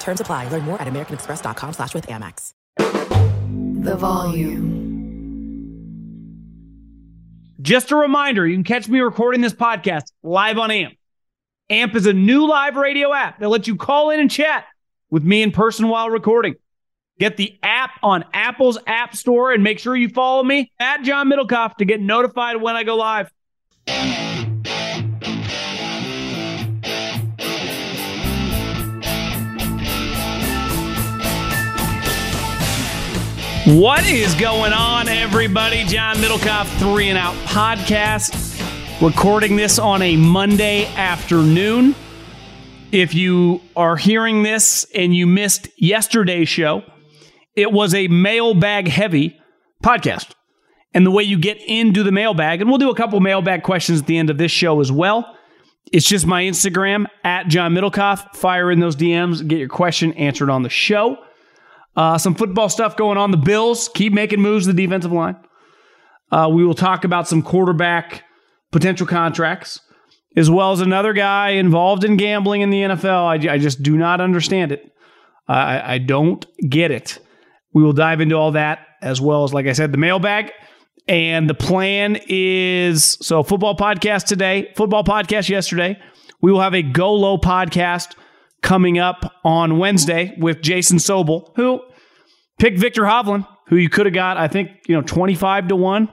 Terms apply. Learn more at americanexpress.com slash with Amex. The volume. Just a reminder, you can catch me recording this podcast live on AMP. AMP is a new live radio app that lets you call in and chat with me in person while recording. Get the app on Apple's App Store and make sure you follow me at John Middlekauff to get notified when I go live. What is going on, everybody? John Middlekauff, Three and Out Podcast. Recording this on a Monday afternoon. If you are hearing this and you missed yesterday's show, it was a mailbag heavy podcast. And the way you get into the mailbag, and we'll do a couple mailbag questions at the end of this show as well. It's just my Instagram at John Middlekauff. Fire in those DMs, get your question answered on the show. Uh, some football stuff going on. The Bills keep making moves to the defensive line. Uh, we will talk about some quarterback potential contracts, as well as another guy involved in gambling in the NFL. I, I just do not understand it. I, I don't get it. We will dive into all that, as well as, like I said, the mailbag. And the plan is so football podcast today, football podcast yesterday. We will have a GoLow podcast coming up on Wednesday with Jason Sobel, who picked Viktor Hovland, who you could have got, I think, you know, 25 to 1,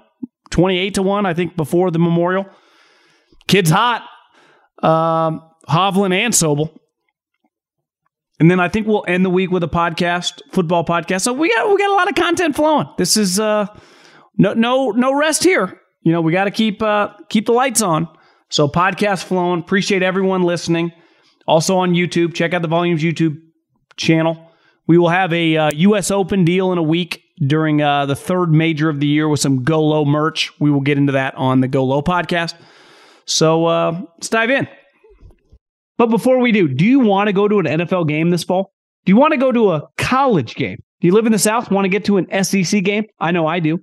28 to 1, I think, before the memorial. Kid's hot. Um, Hovland and Sobel. And then I think we'll end the week with a podcast, football podcast. So we got we got a lot of content flowing. This is uh no no no rest here. You know, we got to keep uh keep the lights on. So podcast flowing. Appreciate everyone listening. Also on YouTube, check out the Volumes YouTube channel. We will have a uh, U.S. Open deal in a week during uh, the third major of the year with some GoLow merch. We will get into that on the GoLow podcast. So uh, let's dive in. But before we do, do you want to go to an NFL game this fall? Do you want to go to a college game? Do you live in the South? Want to get to an SEC game? I know I do.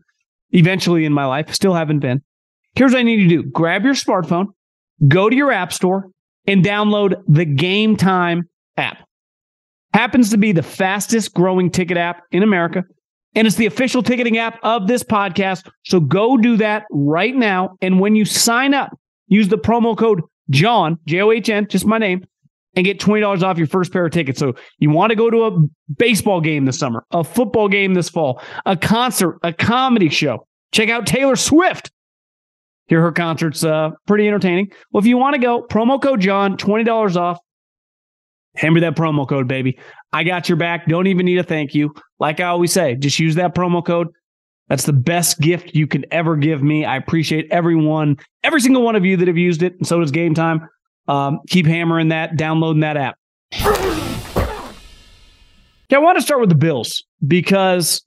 Eventually in my life, still haven't been. Here's what I need you to do grab your smartphone, go to your app store, and download the Gametime app. Happens to be the fastest growing ticket app in America, and it's the official ticketing app of this podcast. So go do that right now. And when you sign up, use the promo code John, J O H N, just my name, and get $20 off your first pair of tickets. So you want to go to a baseball game this summer, a football game this fall, a concert, a comedy show. Check out Taylor Swift. Hear her concerts uh, pretty entertaining. Well, if you want to go, promo code John, $20 off. Hammer that promo code, baby. I got your back. Don't even need a thank you. Like I always say, just use that promo code. That's the best gift you can ever give me. I appreciate everyone, every single one of you that have used it, and so does Gametime. Um, keep hammering that, downloading that app. Yeah, I want to start with the Bills because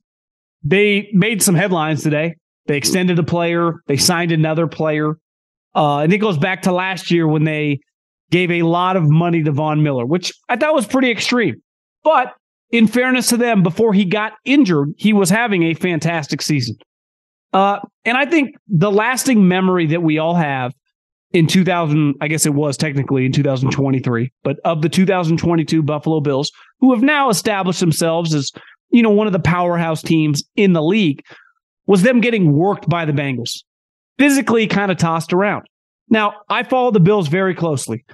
they made some headlines today. They extended a player, they signed another player. Uh, and it goes back to last year when they gave a lot of money to Von Miller, which I thought was pretty extreme. But in fairness to them, before he got injured, he was having a fantastic season. Uh, and I think the lasting memory that we all have in 2000, I guess it was technically in 2023, but of the 2022 Buffalo Bills, who have now established themselves as, you know, one of the powerhouse teams in the league, was them getting worked by the Bengals, physically kind of tossed around. Now, I follow the Bills very closely.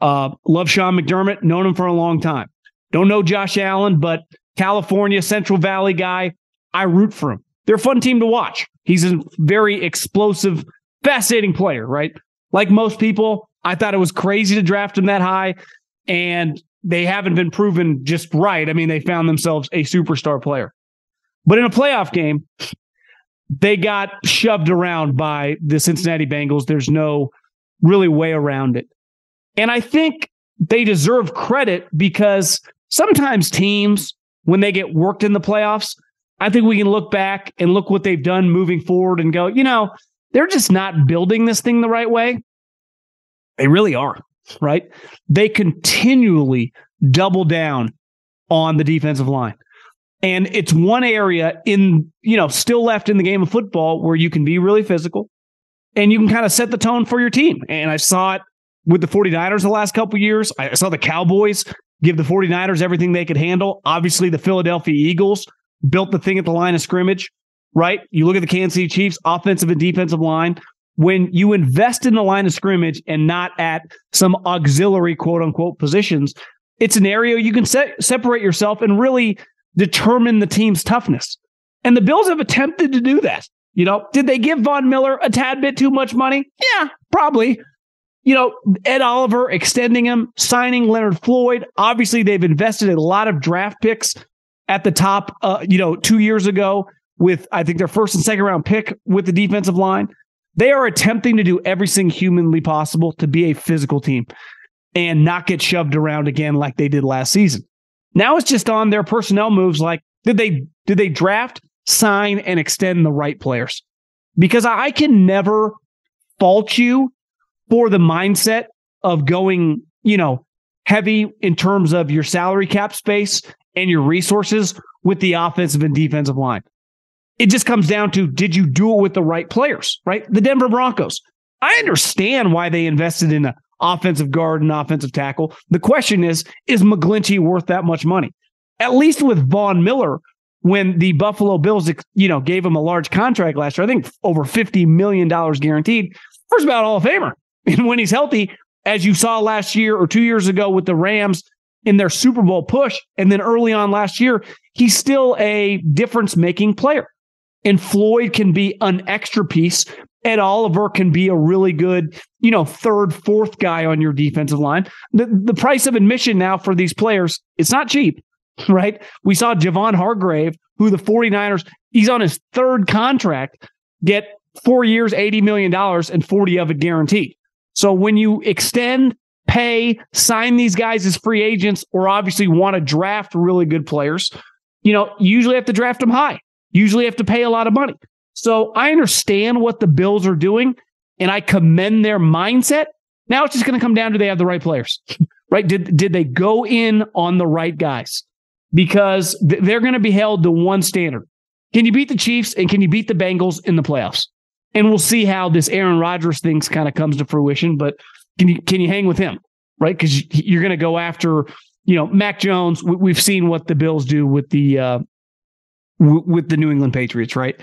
Uh, love Sean McDermott, known him for a long time. Don't know Josh Allen, but California, Central Valley guy, I root for him. They're a fun team to watch. He's a very explosive, fascinating player, right? Like most people, I thought it was crazy to draft him that high, and they haven't been proven just right. I mean, they found themselves a superstar player. But in a playoff game, they got shoved around by the Cincinnati Bengals. There's no really way around it. And I think they deserve credit because sometimes teams, when they get worked in the playoffs, I think we can look back and look what they've done moving forward and go, you know, they're just not building this thing the right way. They really are, right? They continually double down on the defensive line. And it's one area in, you know, still left in the game of football where you can be really physical and you can kind of set the tone for your team. And I saw it with the 49ers the last couple years. I saw the Cowboys give the 49ers everything they could handle. Obviously, the Philadelphia Eagles built the thing at the line of scrimmage, right? You look at the Kansas City Chiefs, offensive and defensive line. When you invest in the line of scrimmage and not at some auxiliary quote unquote positions, it's an area you can se- separate yourself and really determine the team's toughness. And the Bills have attempted to do that. You know, did they give Von Miller a tad bit too much money? Yeah, probably. You know, Ed Oliver extending him, signing Leonard Floyd. Obviously, they've invested a lot of draft picks at the top, uh, you know, two years ago with, I think, their first and second round pick with the defensive line. They are attempting to do everything humanly possible to be a physical team and not get shoved around again like they did last season. Now it's just on their personnel moves like did they did they draft, sign and extend the right players? Because I can never fault you for the mindset of going, you know, heavy in terms of your salary cap space and your resources with the offensive and defensive line. It just comes down to did you do it with the right players, right? The Denver Broncos. I understand why they invested in a offensive guard and offensive tackle. The question is, is McGlinchey worth that much money? At least with Von Miller, when the Buffalo Bills, you know, gave him a large contract last year, I think over $50 million guaranteed. First about Hall of Famer. And when he's healthy, as you saw last year or two years ago with the Rams in their Super Bowl push, and then early on last year, he's still a difference making player. And Floyd can be an extra piece Ed Oliver can be a really good, you know, third, fourth guy on your defensive line. The, the price of admission now for these players, it's not cheap, right? We saw Javon Hargrave, who the 49ers, he's on his third contract, get four years, $80 million and 40 of it guaranteed. So when you extend, pay, sign these guys as free agents, or obviously want to draft really good players, you know, you usually have to draft them high. Usually have to pay a lot of money. So I understand what the Bills are doing and I commend their mindset. Now it's just going to come down to they have the right players, right? Did, did they go in on the right guys? Because th- they're going to be held to one standard. Can you beat the Chiefs and can you beat the Bengals in the playoffs? And we'll see how this Aaron Rodgers thing kind of comes to fruition. But can you can you hang with him, right? Because you're going to go after, you know, Mac Jones. We've seen what the Bills do with the uh, with the New England Patriots, right?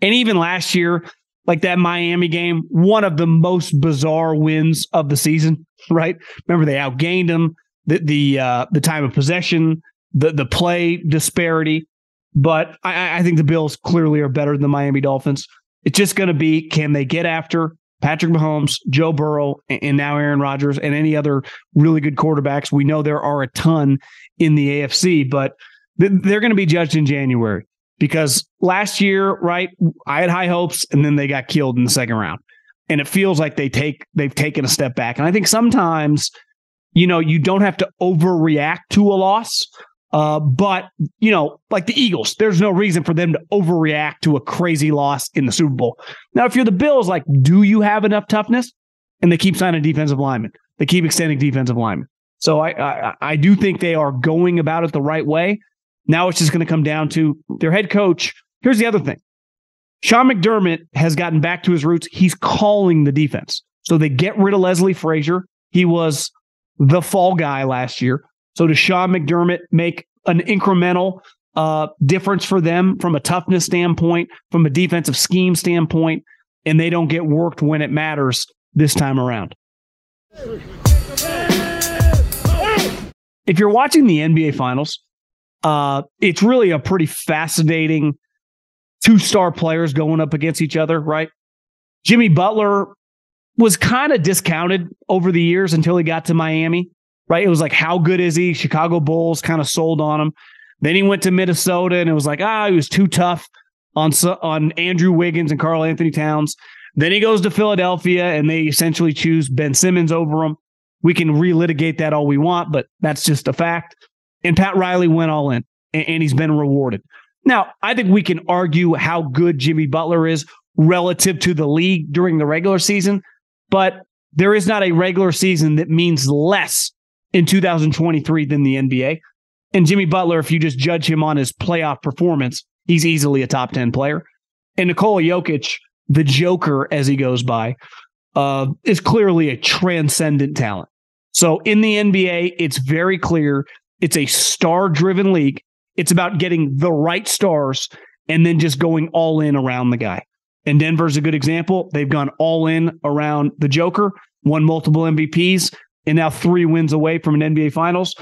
And even last year, like that Miami game, one of the most bizarre wins of the season, right? Remember they outgained them, the the uh, the time of possession, the the play disparity. But I, I think the Bills clearly are better than the Miami Dolphins. It's just going to be can they get after Patrick Mahomes, Joe Burrow, and now Aaron Rodgers, and any other really good quarterbacks? We know there are a ton in the AFC, but they're going to be judged in January because last year, right, I had high hopes and then they got killed in the second round. And it feels like they take they've taken a step back. And I think sometimes, you know, you don't have to overreact to a loss. Uh, but you know, like the Eagles, there's no reason for them to overreact to a crazy loss in the Super Bowl. Now, if you're the Bills, like, do you have enough toughness? And they keep signing defensive linemen. They keep extending defensive linemen. So I, I, I do think they are going about it the right way. Now it's just going to come down to their head coach. Here's the other thing Sean McDermott has gotten back to his roots. He's calling the defense. So they get rid of Leslie Frazier. He was the fall guy last year. So does Sean McDermott make an incremental uh, difference for them from a toughness standpoint, from a defensive scheme standpoint, and they don't get worked when it matters this time around? If you're watching the NBA Finals, uh, it's really a pretty fascinating two star players going up against each other, right? Jimmy Butler was kind of discounted over the years until he got to Miami, right? It was like, how good is he? Chicago Bulls kind of sold on him. Then he went to Minnesota and it was like, ah, he was too tough on on Andrew Wiggins and Karl-Anthony Towns. Then he goes to Philadelphia and they essentially choose Ben Simmons over him. We can relitigate that all we want, but that's just a fact. And Pat Riley went all in and, and he's been rewarded. Now, I think we can argue how good Jimmy Butler is relative to the league during the regular season, but there is not a regular season that means less in 2023 than the NBA. And Jimmy Butler, if you just judge him on his playoff performance, he's easily a top 10 player. And Nikola Jokic, the Joker as he goes by, uh, is clearly a transcendent talent. So in the NBA, it's very clear it's a star driven league. It's about getting the right stars and then just going all in around the guy. And Denver's a good example. They've gone all in around the Joker, won multiple MVPs, and now three wins away from an NBA Finals.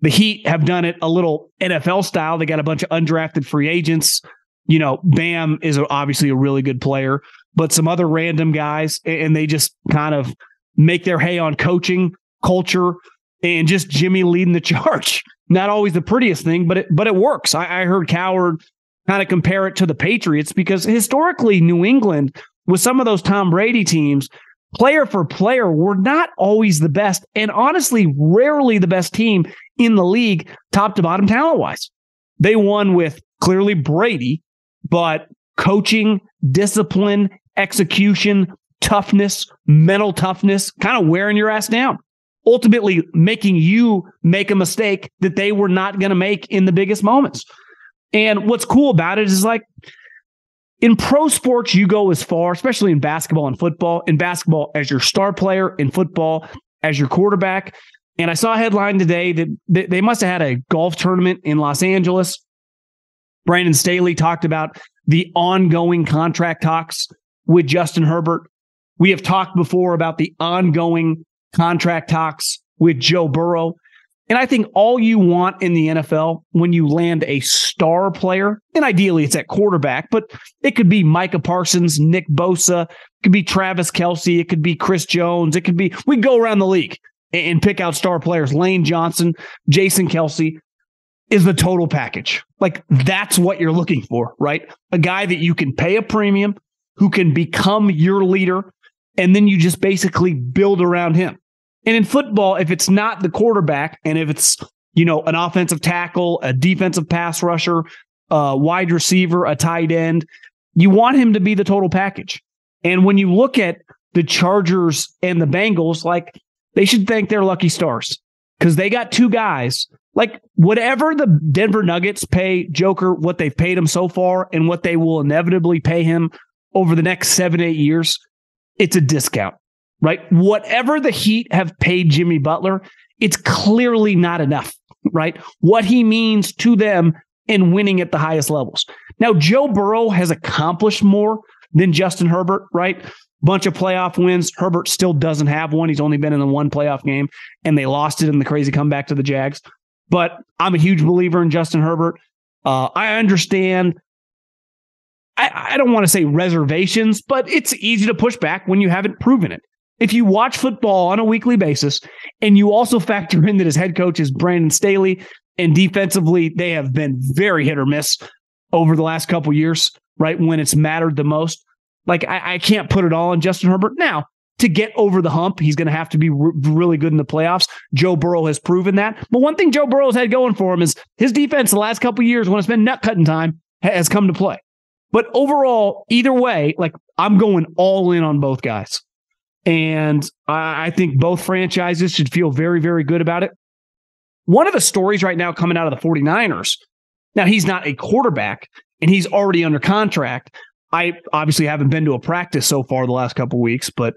The Heat have done it a little NFL style. They got a bunch of undrafted free agents. You know, Bam is obviously a really good player, but some other random guys, and they just kind of make their hay on coaching, culture, and just Jimmy leading the charge. Not always the prettiest thing, but it but it works. I, I heard Cowherd kind of compare it to the Patriots because historically New England with some of those Tom Brady teams, player for player, were not always the best, and honestly, rarely the best team in the league, top to bottom, talent wise. They won with clearly Brady, but coaching, discipline, execution, toughness, mental toughness, kind of wearing your ass down ultimately making you make a mistake that they were not going to make in the biggest moments. And what's cool about it is like in pro sports, you go as far, especially in basketball and football. In basketball, as your star player, in football, as your quarterback. And I saw a headline today that they must have had a golf tournament in Los Angeles. Brandon Staley talked about the ongoing contract talks with Justin Herbert. We have talked before about the ongoing contract talks with Joe Burrow. And I think all you want in the NFL when you land a star player, and ideally it's at quarterback, but it could be Micah Parsons, Nick Bosa, it could be Travis Kelce, it could be Chris Jones, it could be, we go around the league and pick out star players. Lane Johnson, Jason Kelce is the total package. Like that's what you're looking for, right? A guy that you can pay a premium, who can become your leader, and then you just basically build around him. And in football, if it's not the quarterback and if it's, you know, an offensive tackle, a defensive pass rusher, a wide receiver, a tight end, you want him to be the total package. And when you look at the Chargers and the Bengals, like they should thank their lucky stars because they got two guys. Like whatever the Denver Nuggets pay Joker, what they've paid him so far, and what they will inevitably pay him over the next seven, eight years, it's a discount right? Whatever the Heat have paid Jimmy Butler, it's clearly not enough, right? What he means to them in winning at the highest levels. Now, Joe Burrow has accomplished more than Justin Herbert, right? Bunch of playoff wins. Herbert still doesn't have one. He's only been in the one playoff game, and they lost it in the crazy comeback to the Jags. But I'm a huge believer in Justin Herbert. Uh, I understand I, I, don't want to say reservations, but it's easy to push back when you haven't proven it if you watch football on a weekly basis and you also factor in that his head coach is Brandon Staley and defensively they have been very hit or miss over the last couple years, right? When it's mattered the most. Like I, I, can't put it all on Justin Herbert. Now, to get over the hump, he's going to have to be re- really good in the playoffs. Joe Burrow has proven that. But one thing Joe Burrow's had going for him is his defense the last couple years when it's been nut cutting time has come to play. But overall, either way, like I'm going all in on both guys. And I think both franchises should feel very, very good about it. One of the stories right now coming out of the 49ers, now he's not a quarterback and he's already under contract. I obviously haven't been to a practice so far the last couple weeks, but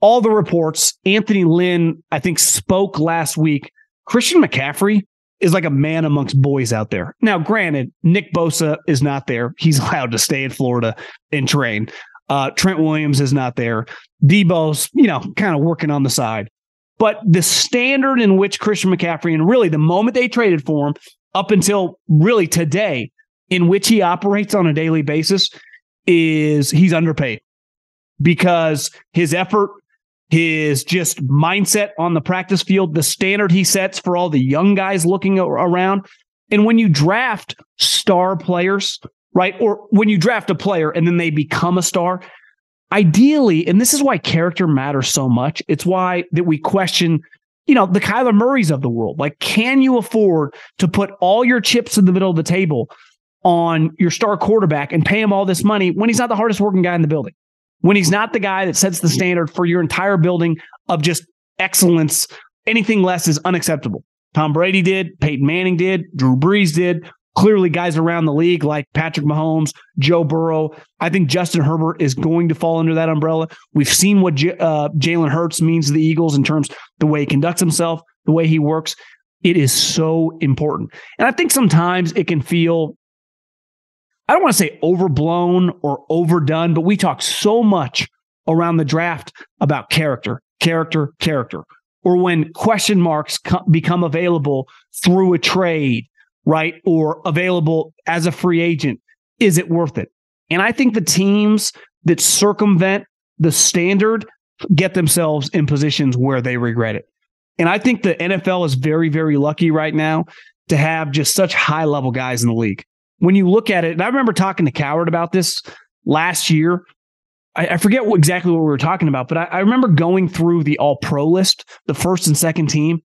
all the reports, Anthony Lynn, I think, spoke last week. Christian McCaffrey is like a man amongst boys out there. Now, granted, Nick Bosa is not there. He's allowed to stay in Florida and train. Uh, Trent Williams is not there. Deebo's, you know, kind of working on the side. But the standard in which Christian McCaffrey, and really the moment they traded for him up until really today, in which he operates on a daily basis is he's underpaid because his effort, his just mindset on the practice field, the standard he sets for all the young guys looking around. And when you draft star players, right? Or when you draft a player and then they become a star, ideally, and this is why character matters so much. It's why that we question, you know, the Kyler Murrays of the world. Like, can you afford to put all your chips in the middle of the table on your star quarterback and pay him all this money when he's not the hardest working guy in the building? When he's not the guy that sets the standard for your entire building of just excellence, anything less is unacceptable. Tom Brady did, Peyton Manning did, Drew Brees did, clearly guys around the league like Patrick Mahomes, Joe Burrow. I think Justin Herbert is going to fall under that umbrella. We've seen what J- uh, Jalen Hurts means to the Eagles in terms the way he conducts himself, the way he works. It is so important. And I think sometimes it can feel, I don't want to say overblown or overdone, but we talk so much around the draft about character, character, character. Or when question marks become available through a trade right? Or available as a free agent. Is it worth it? And I think the teams that circumvent the standard get themselves in positions where they regret it. And I think the NFL is very, very lucky right now to have just such high level guys in the league. When you look at it, and I remember talking to Cowherd about this last year. I, forget exactly what we were talking about, but I remember going through the all pro list, the first and second team,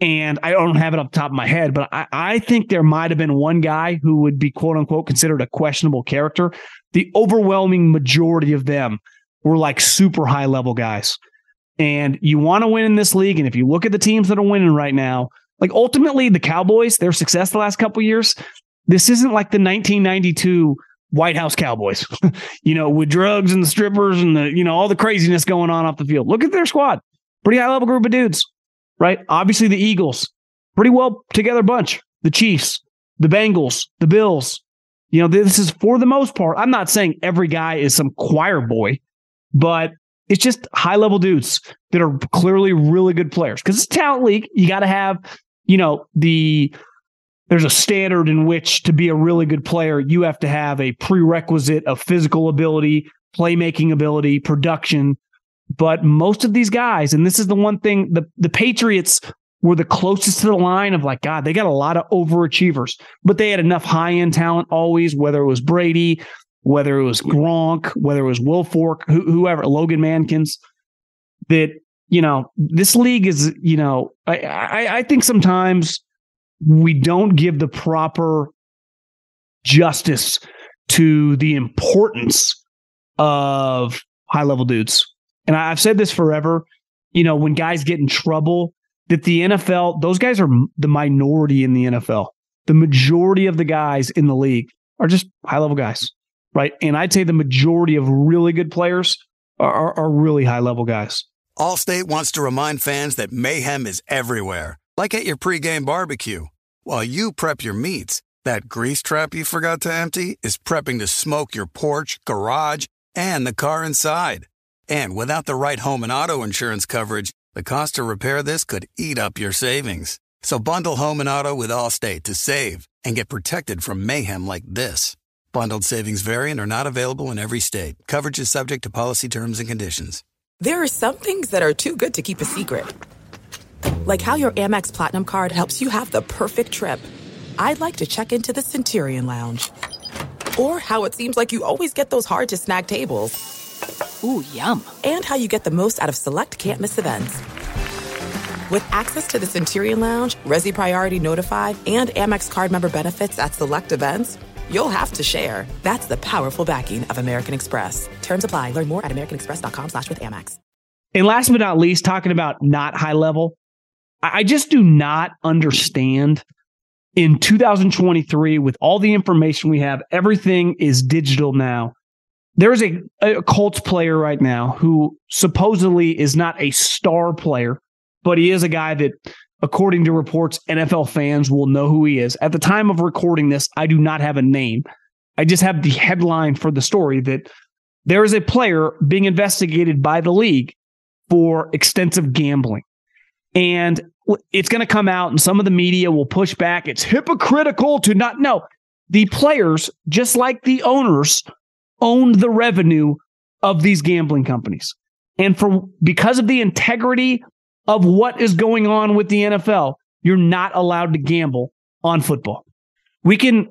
and I don't have it off top of my head, but I, I think there might have been one guy who would be quote unquote considered a questionable character. The overwhelming majority of them were like super high level guys. And you want to win in this league. And if you look at the teams that are winning right now, like ultimately the Cowboys, their success the last couple years, this isn't like the 1992 White House Cowboys, you know, with drugs and the strippers and the, you know, all the craziness going on off the field. Look at their squad. Pretty high level group of dudes right? Obviously, the Eagles, pretty well together bunch. The Chiefs, the Bengals, the Bills. You know, this is for the most part. I'm not saying every guy is some choir boy, but it's just high level dudes that are clearly really good players. Because it's talent league. You got to have, you know, the there's a standard in which to be a really good player, you have to have a prerequisite of physical ability, playmaking ability, production, but most of these guys, and this is the one thing the, the Patriots were the closest to the line of like, God, they got a lot of overachievers, but they had enough high end talent always, whether it was Brady, whether it was Gronk, whether it was Wilfork, whoever, Logan Mankins, that, you know, this league is, you know, I, I, I think sometimes we don't give the proper justice to the importance of high level dudes and I've said this forever, you know, when guys get in trouble, that the NFL, those guys are the minority in the NFL. The majority of the guys in the league are just high level guys, right? And I'd say the majority of really good players are, are, are really high level guys. Allstate wants to remind fans that mayhem is everywhere, like at your pregame barbecue. While you prep your meats, that grease trap you forgot to empty is prepping to smoke your porch, garage, and the car inside. And without the right home and auto insurance coverage, the cost to repair this could eat up your savings. So bundle home and auto with Allstate to save and get protected from mayhem like this. Bundled savings variant are not available in every state. Coverage is subject to policy terms and conditions. There are some things that are too good to keep a secret. Like how your Amex Platinum card helps you have the perfect trip. I'd like to check into the Centurion Lounge. Or how it seems like you always get those hard to snag tables. Ooh, yum. And how you get the most out of select can't miss events. With access to the Centurion Lounge, Resy Priority Notified, and Amex card member benefits at select events, you'll have to share. That's the powerful backing of American Express. Terms apply. Learn more at americanexpress.com slash with Amex. And last but not least, talking about not high level, I just do not understand in 2023 with all the information we have, everything is digital now there is a, a Colts player right now who supposedly is not a star player, but he is a guy that, according to reports, NFL fans will know who he is. At the time of recording this, I do not have a name. I just have the headline for the story that there is a player being investigated by the league for extensive gambling. And it's going to come out, and some of the media will push back. It's hypocritical to not know. the players, just like the owners, owned the revenue of these gambling companies. And for because of the integrity of what is going on with the NFL, you're not allowed to gamble on football. We can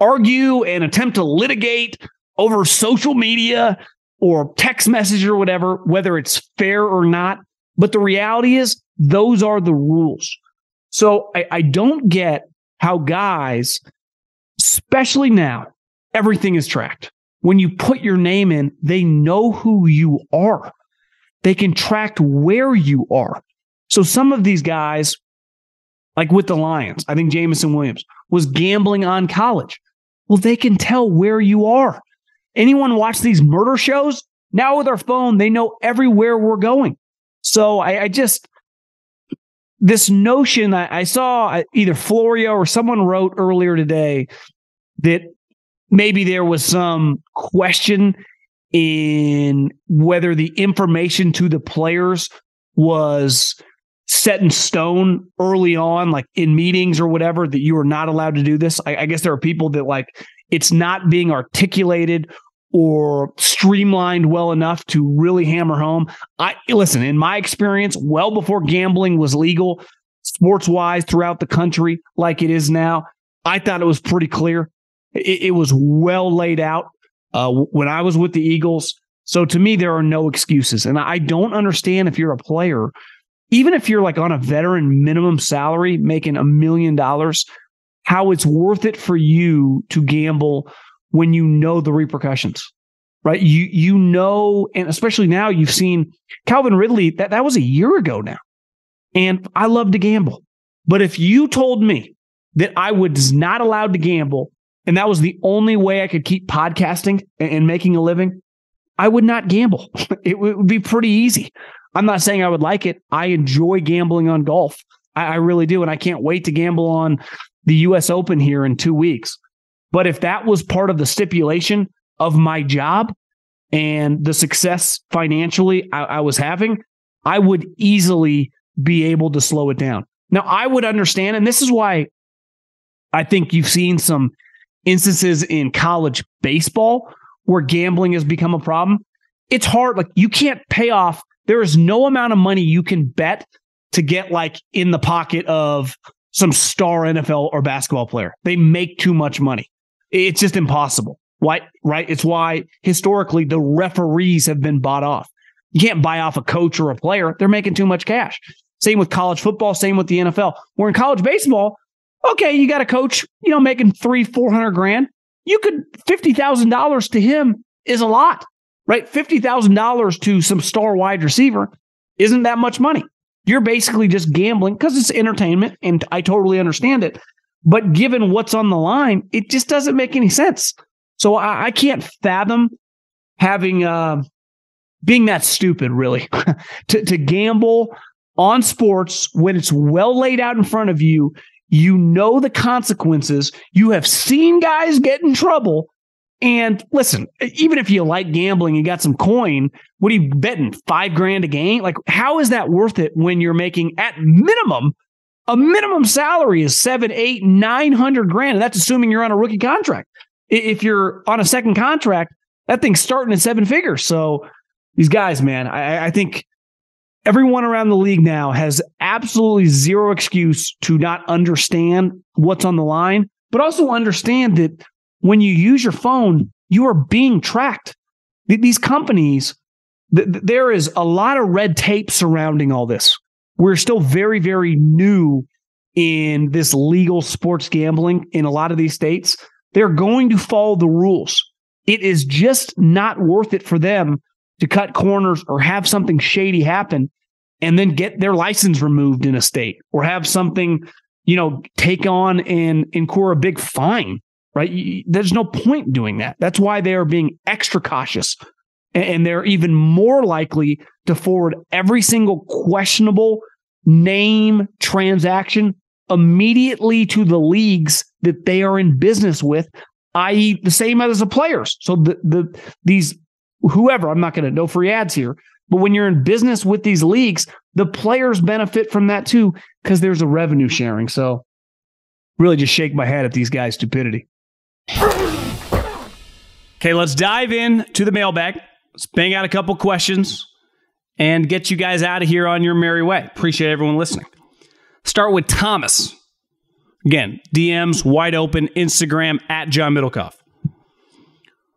argue and attempt to litigate over social media or text message or whatever, whether it's fair or not. But the reality is, those are the rules. So I, I don't get how guys, especially now, everything is tracked. When you put your name in, they know who you are. They can track where you are. So some of these guys, like with the Lions, I think Jameson Williams was gambling on college. Well, they can tell where you are. Anyone watch these murder shows? Now with our phone, they know everywhere we're going. So I, I just, this notion I, I saw uh, either Florio or someone wrote earlier today that maybe there was some question in whether the information to the players was set in stone early on, like in meetings or whatever, that you are not allowed to do this. I, I guess there are people that like it's not being articulated or streamlined well enough to really hammer home. I listen, in my experience, well before gambling was legal, sports wise throughout the country, like it is now, I thought it was pretty clear. It, it was well laid out uh, when I was with the Eagles. So to me, there are no excuses. And I don't understand if you're a player even if you're like on a veteran minimum salary making a million dollars, how it's worth it for you to gamble when you know the repercussions. Right. You you know, and especially now you've seen Calvin Ridley, that, that was a year ago now. And I love to gamble. But if you told me that I was not allowed to gamble and that was the only way I could keep podcasting and, making a living, I would not gamble. it would be pretty easy. I'm not saying I would like it. I enjoy gambling on golf. I, I really do. And I can't wait to gamble on the US Open here in two weeks. But if that was part of the stipulation of my job and the success financially I, I was having, I would easily be able to slow it down. Now, I would understand, and this is why I think you've seen some instances in college baseball where gambling has become a problem. It's hard. Like you can't pay off there is no amount of money you can bet to get like in the pocket of some star NFL or basketball player. They make too much money. It's just impossible. Why? Right? It's why historically the referees have been bought off. You can't buy off a coach or a player. They're making too much cash. Same with college football, same with the NFL. Where in college baseball, okay, you got a coach, you know, making three, four hundred grand. You could fifty thousand dollars to him is a lot right? $50,000 to some star wide receiver isn't that much money. You're basically just gambling because it's entertainment and I totally understand it. But given what's on the line, it just doesn't make any sense. So I, I can't fathom having, uh, being that stupid, really, to, to gamble on sports when it's well laid out in front of you. You know the consequences. You have seen guys get in trouble and listen, even if you like gambling, you got some coin, what are you betting? Five grand a game? Like, how is that worth it when you're making at minimum a minimum salary is seven, eight, nine hundred grand? And that's assuming you're on a rookie contract. If you're on a second contract, that thing's starting at seven figures. So these guys, man, I, I think everyone around the league now has absolutely zero excuse to not understand what's on the line, but also understand that when you use your phone, you are being tracked. These companies, th- there is a lot of red tape surrounding all this. We're still very, very new in this legal sports gambling in a lot of these states. They're going to follow the rules. It is just not worth it for them to cut corners or have something shady happen and then get their license removed in a state or have something, you know, take on and incur a big fine right? There's no point doing that. That's why they are being extra cautious. And they're even more likely to forward every single questionable name transaction immediately to the leagues that they are in business with, i.e., the same as the players. So the the these whoever, I'm not going to no free ads here, but when you're in business with these leagues, the players benefit from that too because there's a revenue sharing. So really just shake my head at these guys' stupidity. Okay, let's dive in to the mailbag. Let's bang out a couple questions and get you guys out of here on your merry way. Appreciate everyone listening. Start with Thomas. Again, DMs wide open, Instagram at John Middlekauff.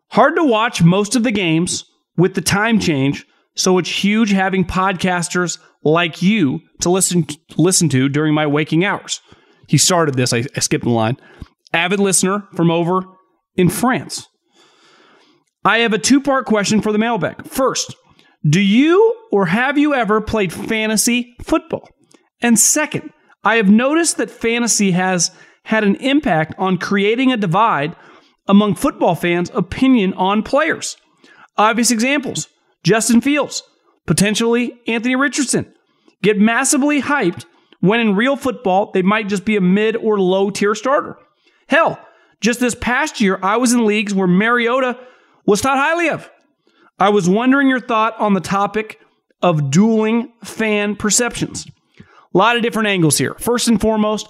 Hard to watch most of the games with the time change, so it's huge having podcasters like you to listen listen to during my waking hours. He started this, I, I skipped the line. Avid listener from over in France. I have a two part question for the mailbag. First, do you or have you ever played fantasy football? And second, I have noticed that fantasy has had an impact on creating a divide among football fans' opinion on players. Obvious examples Justin Fields, potentially Anthony Richardson, get massively hyped when in real football they might just be a mid or low tier starter. Hell, just this past year, I was in leagues where Mariota was thought highly of. I was wondering your thought on the topic of dueling fan perceptions. A lot of different angles here. First and foremost,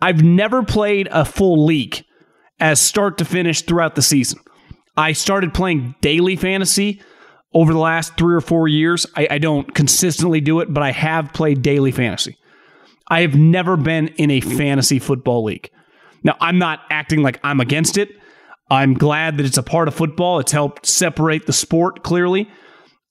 I've never played a full league as start to finish throughout the season. I started playing daily fantasy over the last three or four years. I, I, don't consistently do it, but I have played daily fantasy. I have never been in a fantasy football league. Now, I'm not acting like I'm against it. I'm glad that it's a part of football. It's helped separate the sport clearly,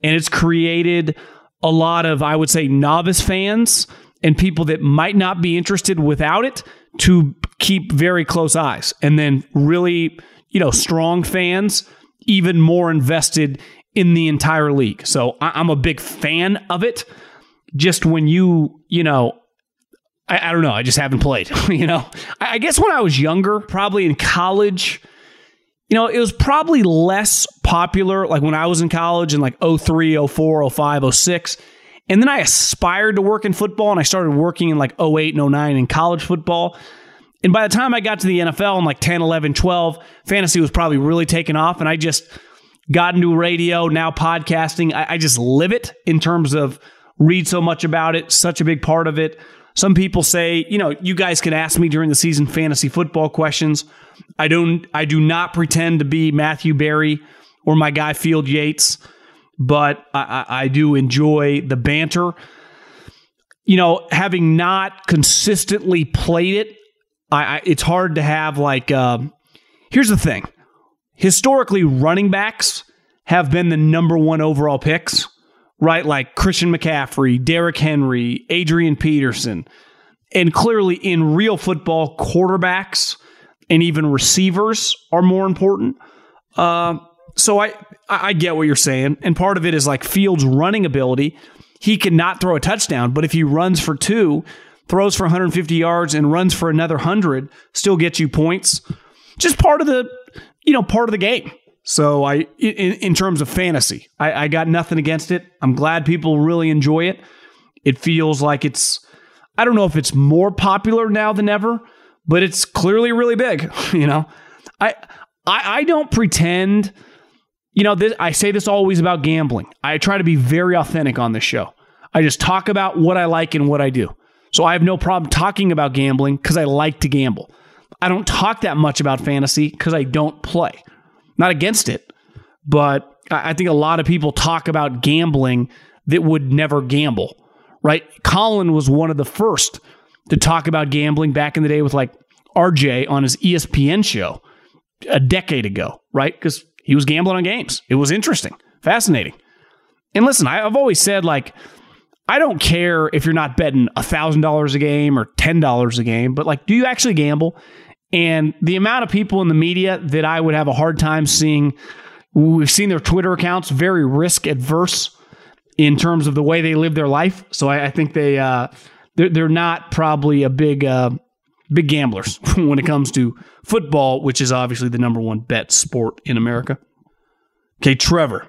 and it's created a lot of, I would say, novice fans and people that might not be interested without it to keep very close eyes. And then really, you know, strong fans, even more invested in the entire league. So I'm a big fan of it. Just when you, you know, I, I don't know, I just haven't played, you know. I, I guess when I was younger, probably in college, you know, it was probably less popular like when I was in college in like 03, 04, 05, 06 and then I aspired to work in football and I started working in like 08 and 09 in college football. And by the time I got to the NFL in like 10, 11, 12, fantasy was probably really taking off. And I just got into radio, now podcasting. I, I just live it in terms of read so much about it, such a big part of it. Some people say, you know, you guys can ask me during the season fantasy football questions. I don't I do not pretend to be Matthew Berry or my guy Field Yates but I, I do enjoy the banter. You know, having not consistently played it, I, I it's hard to have like. Uh, here's the thing: historically, running backs have been the number one overall picks, right? Like Christian McCaffrey, Derrick Henry, Adrian Peterson, and clearly in real football, quarterbacks and even receivers are more important. Uh, so I I get what you're saying, and part of it is like Fields' running ability. He cannot throw a touchdown, but if he runs for two, throws for 150 yards, and runs for another hundred, still gets you points. Just part of the you know part of the game. So I in, in terms of fantasy, I, I got nothing against it. I'm glad people really enjoy it. It feels like it's I don't know if it's more popular now than ever, but it's clearly really big. You know, I I, I don't pretend you know, this, I say this always about gambling. I try to be very authentic on this show. I just talk about what I like and what I do. So I have no problem talking about gambling because I like to gamble. I don't talk that much about fantasy because I don't play. Not against it, but I think a lot of people talk about gambling that would never gamble, right? Colin was one of the first to talk about gambling back in the day with like RJ on his ESPN show a decade ago, right? Because he was gambling on games. It was interesting, fascinating. And listen, I've always said, like, I don't care if you're not betting $1,000 a game or $10 a game, but like, do you actually gamble? And the amount of people in the media that I would have a hard time seeing, we've seen their Twitter accounts very risk adverse in terms of the way they live their life. So I, I think they, uh, they're, they're not probably a big, uh, big gamblers when it comes to football, which is obviously the number one bet sport in America. Okay, Trevor.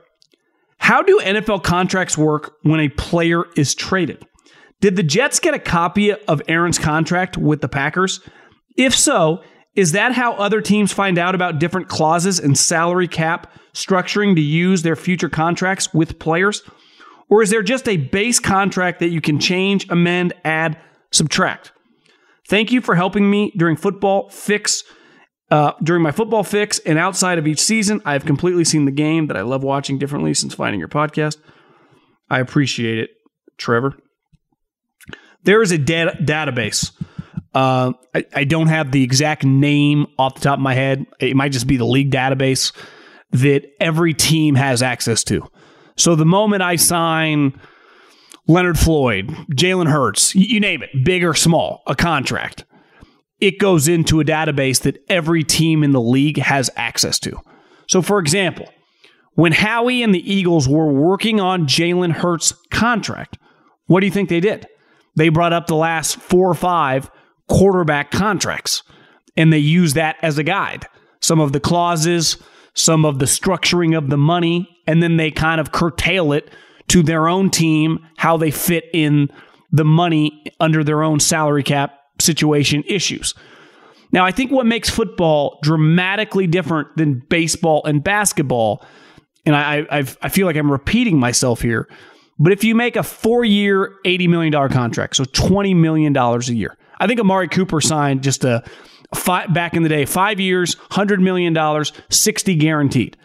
How do NFL contracts work when a player is traded? Did the Jets get a copy of Aaron's contract with the Packers? If so, is that how other teams find out about different clauses and salary cap structuring to use their future contracts with players? Or is there just a base contract that you can change, amend, add, subtract? Thank you for helping me during football fix Uh, during my football fix and outside of each season, I have completely seen the game that I love watching differently since finding your podcast. I appreciate it, Trevor. There is a da- database. Uh, I, I don't have the exact name off the top of my head. It might just be the league database that every team has access to. So the moment I sign Leonard Floyd, Jalen Hurts, you name it, big or small, a contract, it goes into a database that every team in the league has access to. So, for example, when Howie and the Eagles were working on Jalen Hurts' contract, what do you think they did? They brought up the last four or five quarterback contracts and they use that as a guide. Some of the clauses, some of the structuring of the money, and then they kind of curtail it to their own team, how they fit in the money under their own salary cap situation issues. Now, I think what makes football dramatically different than baseball and basketball, and I, I've, I feel like I'm repeating myself here, but if you make a four year, $80 million contract, so $20 million a year, I think Amari Cooper signed just a five, back in the day, five years, $100 million, 60 guaranteed.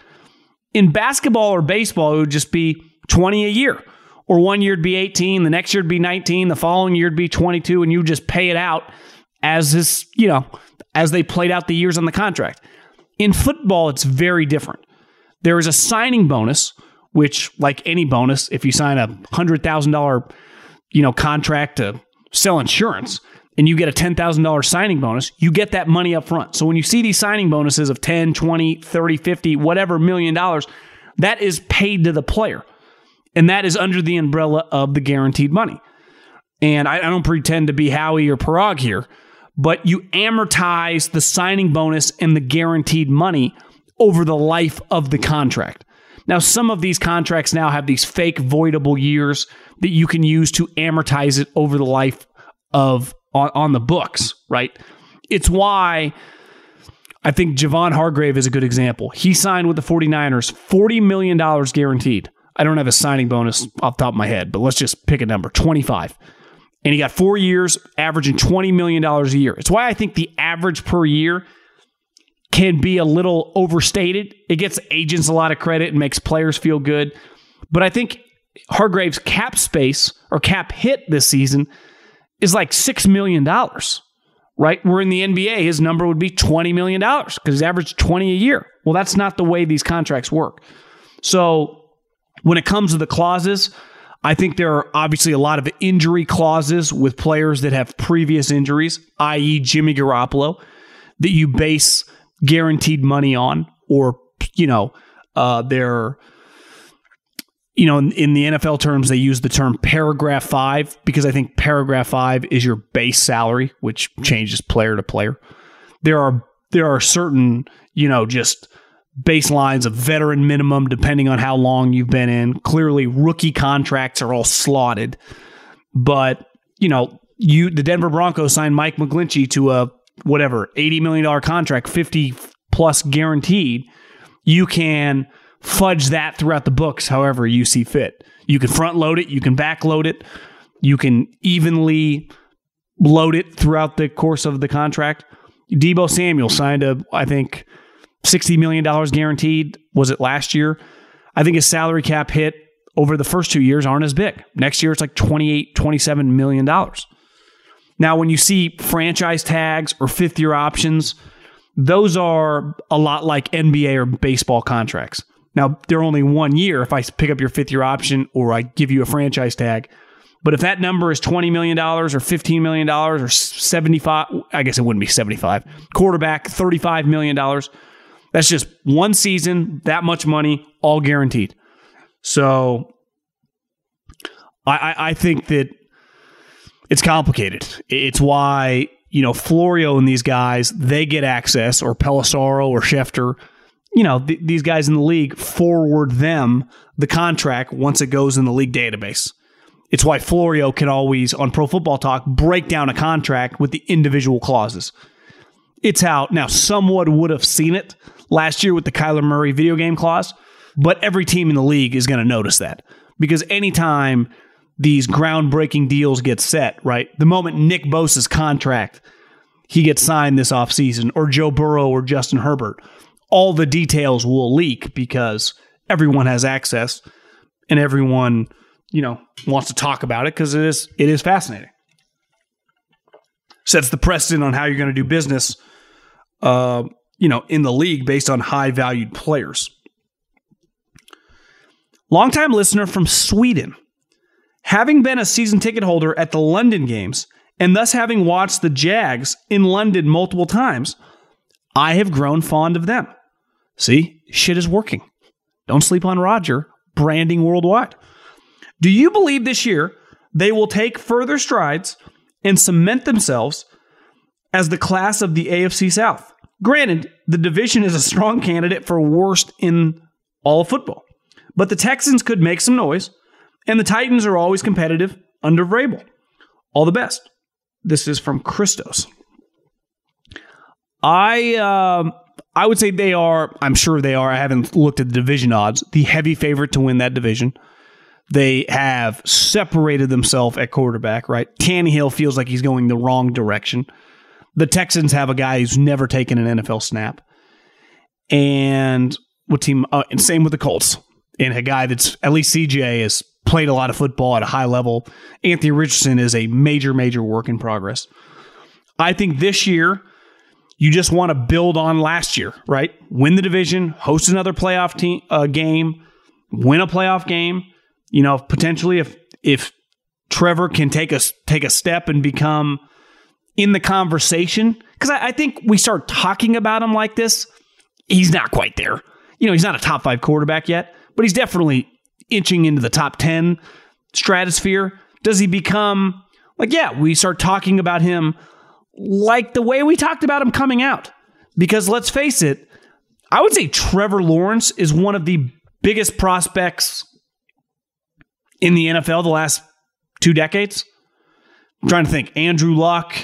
In basketball or baseball, it would just be 20 a year. Or one year would be 18, the next year would be 19, the following year would be 22, and you just pay it out as this, you know, as they played out the years on the contract. In football, it's very different. There is a signing bonus, which, like any bonus, if you sign a hundred thousand dollar, you know, contract to sell insurance, and you get a $10,000 signing bonus, you get that money up front. So when you see these signing bonuses of 10, 20, 30, 50, whatever million dollars, that is paid to the player. And that is under the umbrella of the guaranteed money. And I, I don't pretend to be Howie or Paraag here, but you amortize the signing bonus and the guaranteed money over the life of the contract. Now, some of these contracts now have these fake voidable years that you can use to amortize it over the life of on, on the books, right? It's why I think Javon Hargrave is a good example. He signed with the 49ers, $40 million guaranteed. I don't have a signing bonus off top of my head, but let's just pick a number 25. And he got four years, averaging $20 million a year. It's why I think the average per year can be a little overstated. It gets agents a lot of credit and makes players feel good. But I think Hargrave's cap space or cap hit this season is like $6 million, right? We're in the NBA, his number would be $20 million because he's averaged 20 a year. Well, that's not the way these contracts work. So when it comes to the clauses, I think there are obviously a lot of injury clauses with players that have previous injuries, i.e., Jimmy Garoppolo, that you base guaranteed money on, or, you know, uh, their you know, in, in, the NFL terms, they use the term paragraph five because I think paragraph five is your base salary, which changes player to player. There are there are certain, you know, just baselines of veteran minimum depending on how long you've been in. Clearly, rookie contracts are all slotted, but you know, you the Denver Broncos signed Mike McGlinchey to a whatever eighty million dollar contract, fifty plus guaranteed. You can fudge that throughout the books however you see fit. You can front load it, you can back load it, you can evenly load it throughout the course of the contract. Deebo Samuel signed a, I think, $60 million guaranteed. Was it last year? I think his salary cap hit over the first two years aren't as big. Next year, it's like $28, 27 million dollars. Now, when you see franchise tags or fifth year options, those are a lot like NBA or baseball contracts. Now, they're only one year if I pick up your fifth year option or I give you a franchise tag. But if that number is $20 million or $15 million or 75, I guess it wouldn't be 75. Quarterback, $35 million. That's just one season, that much money, all guaranteed. So I, I think that it's complicated. It's why, you know, Florio and these guys, they get access, or Pelissero or Schefter you know, th- these guys in the league forward them the contract once it goes in the league database. It's why Florio can always, on Pro Football Talk, break down a contract with the individual clauses. It's how, Now, someone would have seen it last year with the Kyler Murray video game clause, but every team in the league is going to notice that because anytime these groundbreaking deals get set, right, the moment Nick Bosa's contract he gets signed this offseason, or Joe Burrow or Justin Herbert. All the details will leak because everyone has access and everyone, you know, wants to talk about it because it is it is fascinating. Sets the precedent on how you're going to do business, uh, you know, in the league based on high valued players. Longtime listener from Sweden. Having been a season ticket holder at the London games and thus having watched the Jags in London multiple times, I have grown fond of them. See, shit is working. Don't sleep on Roger, branding worldwide. Do you believe this year they will take further strides and cement themselves as the class of the AFC South? Granted, the division is a strong candidate for worst in all football. But the Texans could make some noise, and the Titans are always competitive under Vrabel. All the best. This is from Christos. I um, I would say they are. I'm sure they are. I haven't looked at the division odds. The heavy favorite to win that division. They have separated themselves at quarterback. Right, Tannehill feels like he's going the wrong direction. The Texans have a guy who's never taken an NFL snap, and what team? Uh, and same with the Colts and a guy that's at least CJ has played a lot of football at a high level. Anthony Richardson is a major, major work in progress. I think this year you just want to build on last year, right? Win the division, host another playoff team uh, game, win a playoff game. You know, potentially if if Trevor can take a take a step and become in the conversation, because I, I think we start talking about him like this, he's not quite there. You know, he's not a top five quarterback yet but he's definitely inching into the top 10 stratosphere. Does he become like, yeah, we start talking about him like the way we talked about him coming out? Because let's face it, I would say Trevor Lawrence is one of the biggest prospects in the NFL the last two decades. I'm trying to think. Andrew Luck.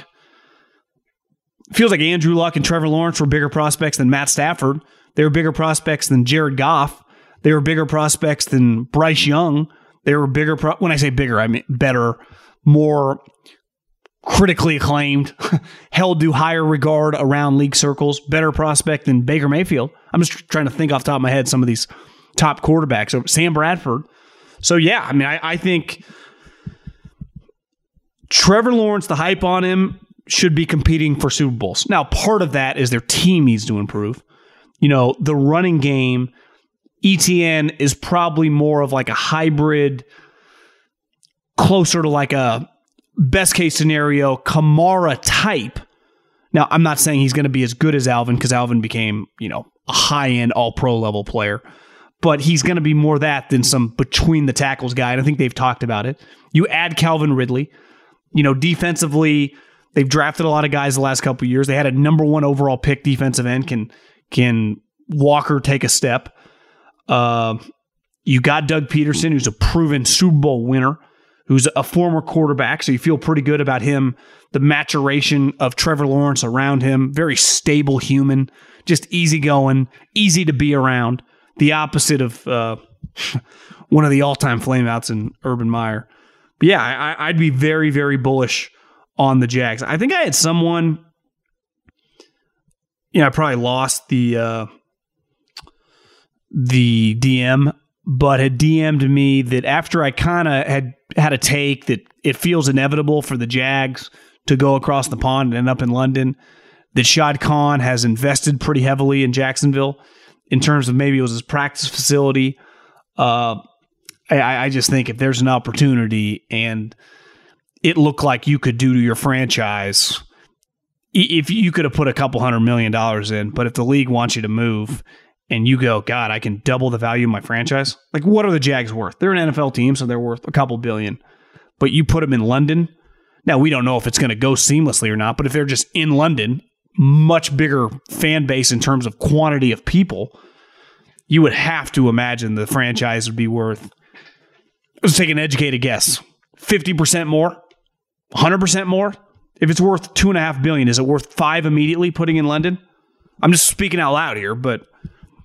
Feels like Andrew Luck and Trevor Lawrence were bigger prospects than Matt Stafford. They were bigger prospects than Jared Goff. They were bigger prospects than Bryce Young. They were bigger. Pro- when I say bigger, I mean better, more critically acclaimed, held to higher regard around league circles, better prospect than Baker Mayfield. I'm just trying to think off top of my head some of these top quarterbacks. Sam Bradford. So yeah, I mean, I, I think Trevor Lawrence, the hype on him should be competing for Super Bowls. Now, part of that is their team needs to improve. You know, the running game ETN is probably more of like a hybrid, closer to like a best case scenario Kamara type. Now, I'm not saying he's going to be as good as Alvin because Alvin became, you know, a high end all pro level player, but he's going to be more that than some between the tackles guy. And I think they've talked about it. You add Calvin Ridley, you know, defensively, they've drafted a lot of guys the last couple years. They had a number one overall pick defensive end. Can can Walker take a step? Uh, you got Doug Pederson, who's a proven Super Bowl winner, who's a former quarterback. So you feel pretty good about him. The maturation of Trevor Lawrence around him, very stable human, just easygoing, easy to be around. The opposite of uh, one of the all time flameouts in Urban Meyer. But yeah, I, I'd be very, very bullish on the Jags. I think I had someone. Yeah, I probably lost the. Uh, the DM, but had DM'd me that after I kind of had had a take that it feels inevitable for the Jags to go across the pond and end up in London, that Shad Khan has invested pretty heavily in Jacksonville in terms of maybe it was his practice facility. Uh, I, I just think if there's an opportunity and it looked like you could do to your franchise, if you could have put a couple hundred million dollars in, but if the league wants you to move and you go, God, I can double the value of my franchise. Like, what are the Jags worth? They're an NFL team, so they're worth a couple billion. But you put them in London. Now, we don't know if it's going to go seamlessly or not, but if they're just in London, much bigger fan base in terms of quantity of people, you would have to imagine the franchise would be worth, let's take an educated guess, 50% more, 100% more. If it's worth two and a half billion, is it worth five immediately putting in London? I'm just speaking out loud here, but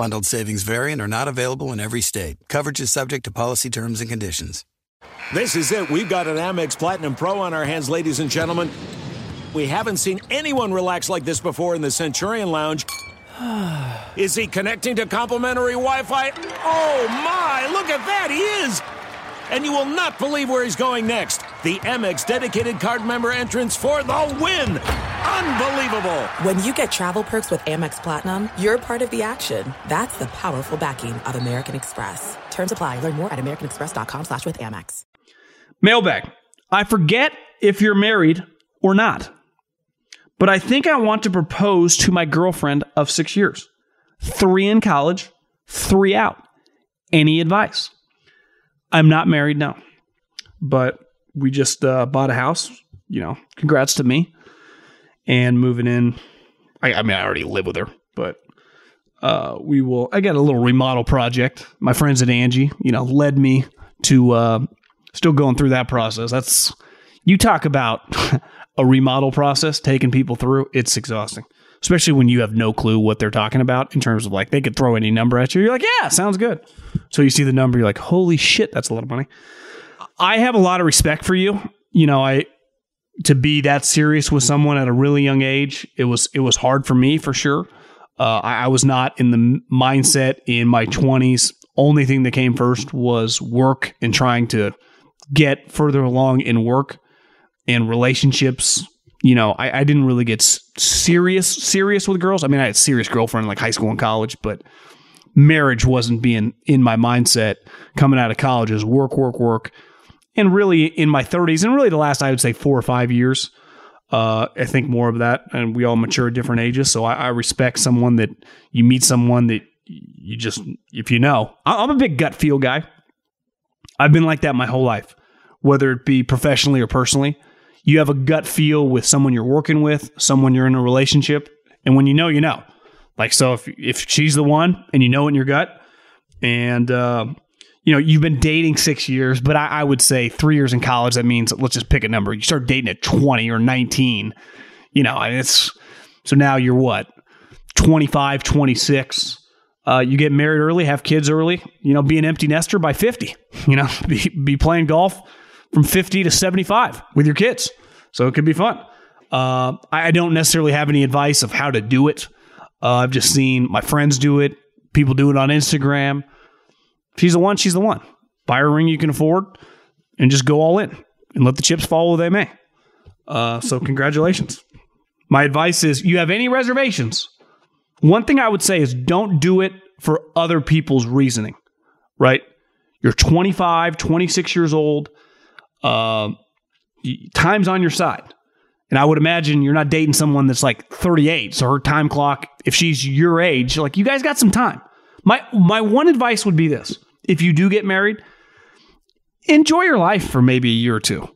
Bundled savings variant are not available in every state. Coverage is subject to policy terms and conditions. This is it. We've got an Amex Platinum Pro on our hands, ladies and gentlemen. We haven't seen anyone relax like this before in the Centurion Lounge. Is he connecting to complimentary Wi Fi? Oh my, look at that, he is! And you will not believe where he's going next. The Amex dedicated card member entrance for the win! Unbelievable! When you get travel perks with Amex Platinum, you're part of the action. That's the powerful backing of American Express. Terms apply. Learn more at americanexpress.com slash with Amex. Mailbag. I forget if you're married or not, but I think I want to propose to my girlfriend of six years. Three in college, three out. Any advice? I'm not married now, but we just uh, bought a house. You know, congrats to me. And moving in, I, I mean, I already live with her, but uh, we will. I got a little remodel project. My friends at Angie, you know, led me to uh, still going through that process. That's you talk about a remodel process taking people through. It's exhausting, especially when you have no clue what they're talking about in terms of like they could throw any number at you. You're like, yeah, sounds good. So you see the number, you're like, holy shit, that's a lot of money. I have a lot of respect for you. You know, I to be that serious with someone at a really young age, it was it was hard for me for sure. Uh, I, I was not in the mindset in my twenties. Only thing that came first was work and trying to get further along in work and relationships. You know, I, I didn't really get serious serious with girls. I mean, I had serious girlfriend like high school and college, but marriage wasn't being in my mindset coming out of college. Is work, work, work. And really in my 30s and really the last i would say four or five years uh, i think more of that and we all mature at different ages. So I, I, respect someone that you meet someone that you just if you know. I'm a big gut feel guy. I've been like that my whole life whether it be professionally or personally you have a gut feel with someone you're working with someone you're in a relationship and when you know you know like so if if she's the one and you know in your gut and uh, you know, you've been dating six years, but I, I, would say three years in college, that means let's just pick a number. You start dating at 20 or 19, you know, and it's so now you're what, 25, 26. Uh, you get married early, have kids early, you know, be an empty nester by 50, you know, be, be playing golf from 50 to 75 with your kids. So it could be fun. Uh, I don't necessarily have any advice of how to do it. Uh, I've just seen my friends do it, people do it on Instagram she's the one, she's the one. Buy a ring you can afford and just go all in and let the chips fall where they may. Uh, so, congratulations. My advice is you have any reservations, one thing I would say is don't do it for other people's reasoning, right? You're 25, 26 years old. Uh, time's on your side. And I would imagine you're not dating someone that's like 38. So her time clock, if she's your age, like you guys got some time. My my one advice would be this: if you do get married, enjoy your life for maybe a year or two.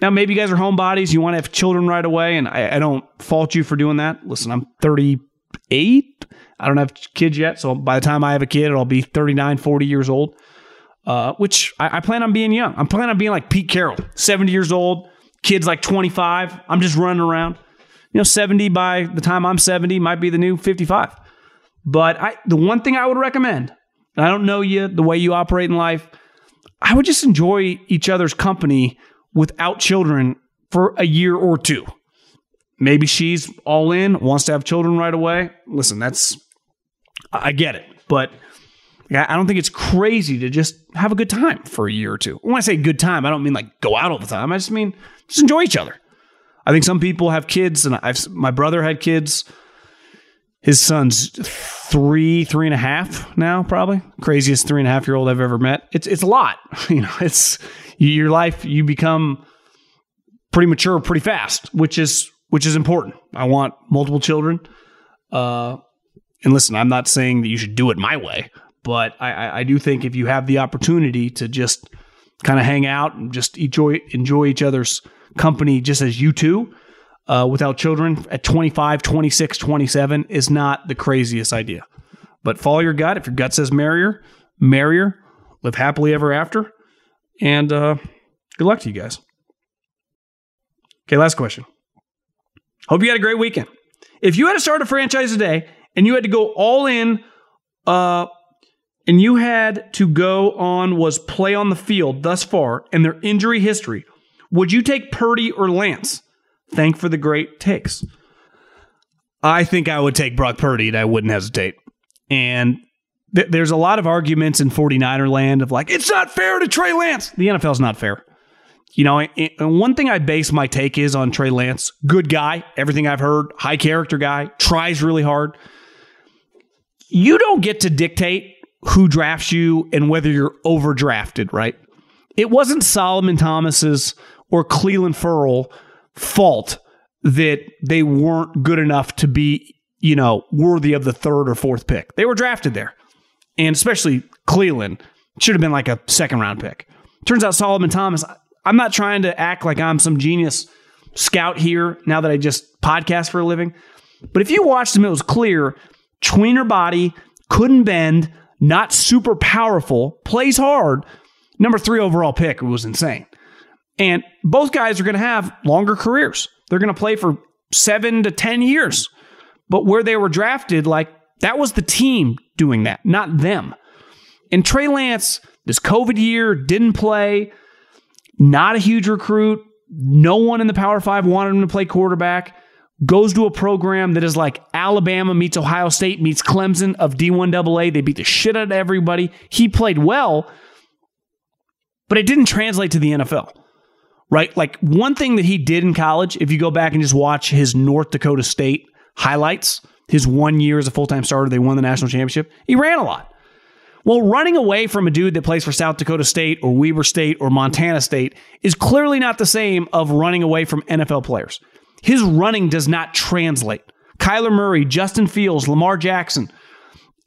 Now, maybe you guys are homebodies, you want to have children right away, and I, I don't fault you for doing that. Listen, I'm 38. I don't have kids yet, so by the time I have a kid, I'll be 39, 40 years old. Uh, which I, I plan on being young. I'm planning on being like Pete Carroll, 70 years old, kids like 25. I'm just running around. You know, 70 by the time I'm 70 might be the new 55. But I, the one thing I would recommend, and I don't know you, the way you operate in life, I would just enjoy each other's company without children for a year or two. Maybe she's all in, wants to have children right away. Listen, that's, I get it. But I don't think it's crazy to just have a good time for a year or two. When I say good time, I don't mean like go out all the time. I just mean just enjoy each other. I think some people have kids, and I've my brother had kids his son's three, three and a half now, probably craziest three and a half year old I've ever met. It's it's a lot, you know. It's your life. You become pretty mature pretty fast, which is which is important. I want multiple children. Uh, and listen, I'm not saying that you should do it my way, but I, I do think if you have the opportunity to just kind of hang out and just enjoy enjoy each other's company, just as you two, uh, without children at 25, 26, 27 is not the craziest idea. But follow your gut. If your gut says marrier, marrier, live happily ever after. And uh, good luck to you guys. Okay, last question. Hope you had a great weekend. If you had to start a franchise today and you had to go all in, uh, and you had to go on was play on the field thus far and their injury history, would you take Purdy or Lance? Thank for the great takes. I think I would take Brock Purdy and I wouldn't hesitate. And th- there's a lot of arguments in 49er land of like, it's not fair to Trey Lance. The NFL's not fair. You know, and one thing I base my take is on Trey Lance. Good guy, everything I've heard, high character guy, tries really hard. You don't get to dictate who drafts you and whether you're overdrafted, right? It wasn't Solomon Thomas's or Clelin Ferrell fault that they weren't good enough to be, you know, worthy of the third or fourth pick. They were drafted there. And especially Clelin should have been like a second round pick. Turns out Solomon Thomas, I'm not trying to act like I'm some genius scout here now that I just podcast for a living. But if you watched him, it was clear tweener body, couldn't bend, not super powerful, plays hard. Number three overall pick was insane. And both guys are going to have longer careers. They're going to play for seven to 10 years. But where they were drafted, like that was the team doing that, not them. And Trey Lance, this COVID year, didn't play, not a huge recruit. No one in the Power Five wanted him to play quarterback. Goes to a program that is like Alabama meets Ohio State meets Clemson of D1AA. They beat the shit out of everybody. He played well, but it didn't translate to the NFL right? Like one thing that he did in college, if you go back and just watch his North Dakota State highlights, his one year as a full time starter, they won the national championship, he ran a lot. Well, running away from a dude that plays for South Dakota State or Weber State or Montana State is clearly not the same of running away from NFL players. His running does not translate. Kyler Murray, Justin Fields, Lamar Jackson,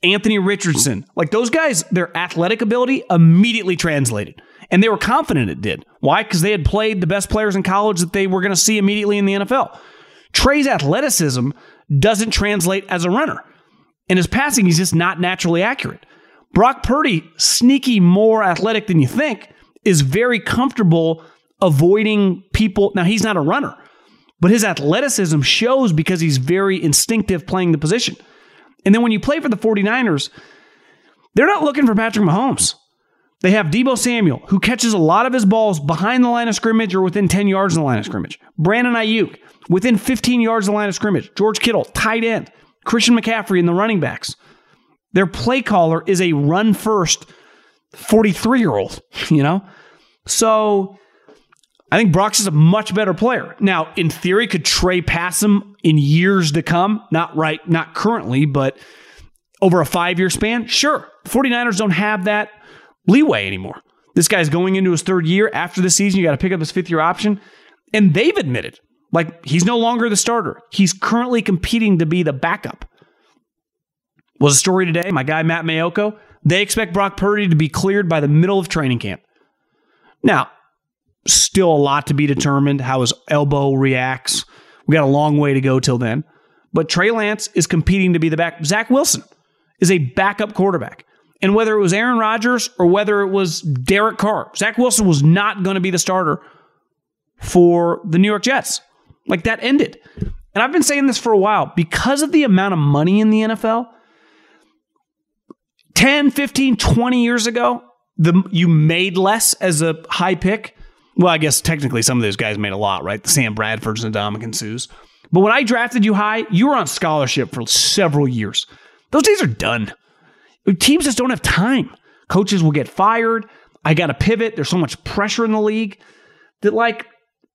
Anthony Richardson, like those guys, their athletic ability immediately translated. And they were confident it did. Why? Because they had played the best players in college that they were going to see immediately in the NFL. Trey's athleticism doesn't translate as a runner. And his passing, he's just not naturally accurate. Brock Purdy, sneaky more athletic than you think, is very comfortable avoiding people. Now, he's not a runner, but his athleticism shows because he's very instinctive playing the position. And then when you play for the 49ers, they're not looking for Patrick Mahomes. They have Deebo Samuel, who catches a lot of his balls behind the line of scrimmage or within 10 yards of the line of scrimmage. Brandon Aiyuk, within 15 yards of the line of scrimmage. George Kittle, tight end. Christian McCaffrey in the running backs. Their play caller is a run first 43 year old, you know? So I think Brock's is a much better player. Now, in theory, could Trey pass him in years to come? Not right, not currently, but over a five year span? Sure. 49ers don't have that leeway anymore. This guy's going into his third year. After the season, you got to pick up his fifth year option. And they've admitted, like, he's no longer the starter. He's currently competing to be the backup. Was a story today. My guy, Matt Maiocco, they expect Brock Purdy to be cleared by the middle of training camp. Now, still a lot to be determined how his elbow reacts. We got a long way to go till then. But Trey Lance is competing to be the back. Zach Wilson is a backup quarterback. And whether it was Aaron Rodgers or whether it was Derek Carr, Zach Wilson was not going to be the starter for the New York Jets. Like that ended. And I've been saying this for a while because of the amount of money in the NFL. 10, 15, 20 years ago, the you made less as a high pick. Well, I guess technically some of those guys made a lot, right? The Sam Bradfords and Ndamukong Suhs. But when I drafted you high, you were on scholarship for several years. Those days are done. Teams just don't have time. Coaches will get fired. I got to pivot. There's so much pressure in the league that, like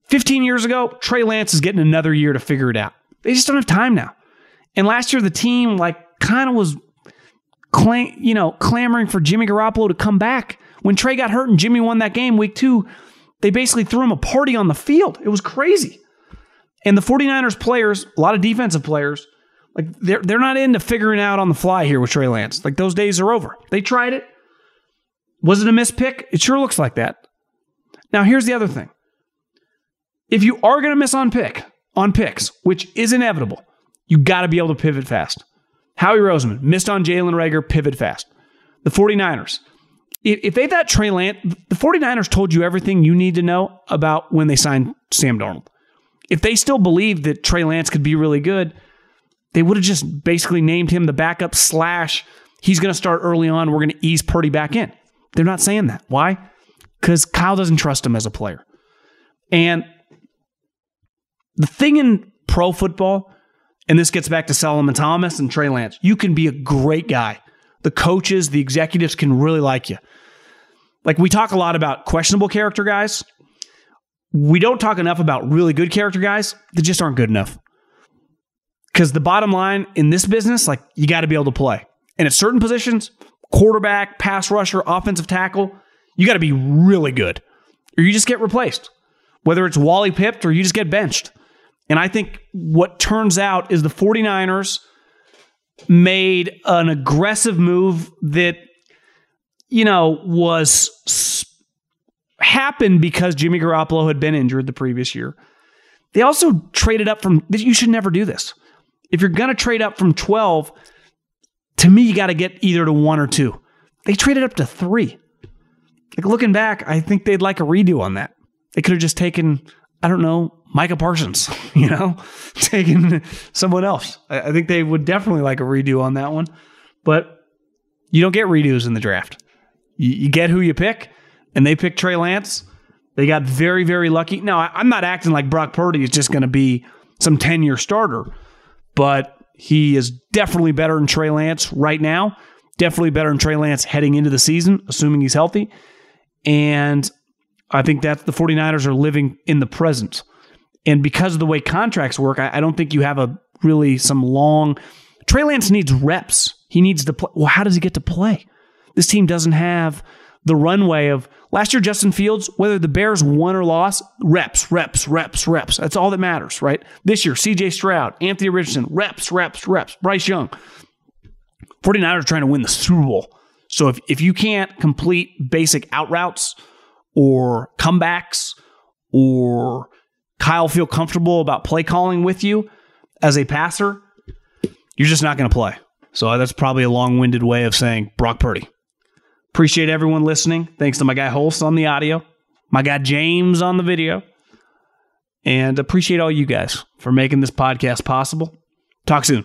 15 years ago, Trey Lance is getting another year to figure it out. They just don't have time now. And last year, the team like kind of was, clang, you know, clamoring for Jimmy Garoppolo to come back. When Trey got hurt and Jimmy won that game week two, they basically threw him a party on the field. It was crazy. And the 49ers players, a lot of defensive players, like they're they're not into figuring out on the fly here with Trey Lance. Like those days are over. They tried it. Was it a miss pick? It sure looks like that. Now here's the other thing. If you are going to miss on pick, on picks, which is inevitable, you got to be able to pivot fast. Howie Roseman missed on Jalen Reagor, pivot fast. The 49ers, if they thought Trey Lance, the 49ers told you everything you need to know about when they signed Sam Darnold. If they still believed that Trey Lance could be really good, they would have just basically named him the backup slash he's going to start early on. We're going to ease Purdy back in. They're not saying that. Why? Because Kyle doesn't trust him as a player. And the thing in pro football, and this gets back to Solomon Thomas and Trey Lance, you can be a great guy. The coaches, the executives can really like you. Like we talk a lot about questionable character guys. We don't talk enough about really good character guys that just aren't good enough. Because the bottom line in this business, like you got to be able to play. And at certain positions, quarterback, pass rusher, offensive tackle, you got to be really good or you just get replaced. Whether it's Wally pipped or you just get benched. And I think what turns out is the 49ers made an aggressive move that, you know, was happened because Jimmy Garoppolo had been injured the previous year. They also traded up from, you should never do this. If you're going to trade up from 12, to me, you got to get either to one or two. They traded up to three. Like looking back, I think they'd like a redo on that. They could have just taken, I don't know, Micah Parsons, you know, taking someone else. I, think they would definitely like a redo on that one. But you don't get redos in the draft. You, you get who you pick, and they picked Trey Lance. They got very, very lucky. Now, I, I'm not acting like Brock Purdy is just going to be some 10 year starter, but he is definitely better than Trey Lance right now. Definitely better than Trey Lance heading into the season, assuming he's healthy. And I think that the 49ers are living in the present. And because of the way contracts work, I, I don't think you have a really some long. Trey Lance needs reps. He needs to play. Well, how does he get to play? This team doesn't have the runway of last year, Justin Fields, whether the Bears won or lost, reps, reps, reps, reps. That's all that matters, right? This year, CJ Stroud, Anthony Richardson, reps, reps, reps. Bryce Young. 49ers are trying to win the Super Bowl. So if, if you can't complete basic out routes or comebacks or Kyle feel comfortable about play calling with you as a passer, you're just not going to play. So that's probably a long winded way of saying Brock Purdy. Appreciate everyone listening. Thanks to my guy Holst on the audio, my guy James on the video, and appreciate all you guys for making this podcast possible. Talk soon.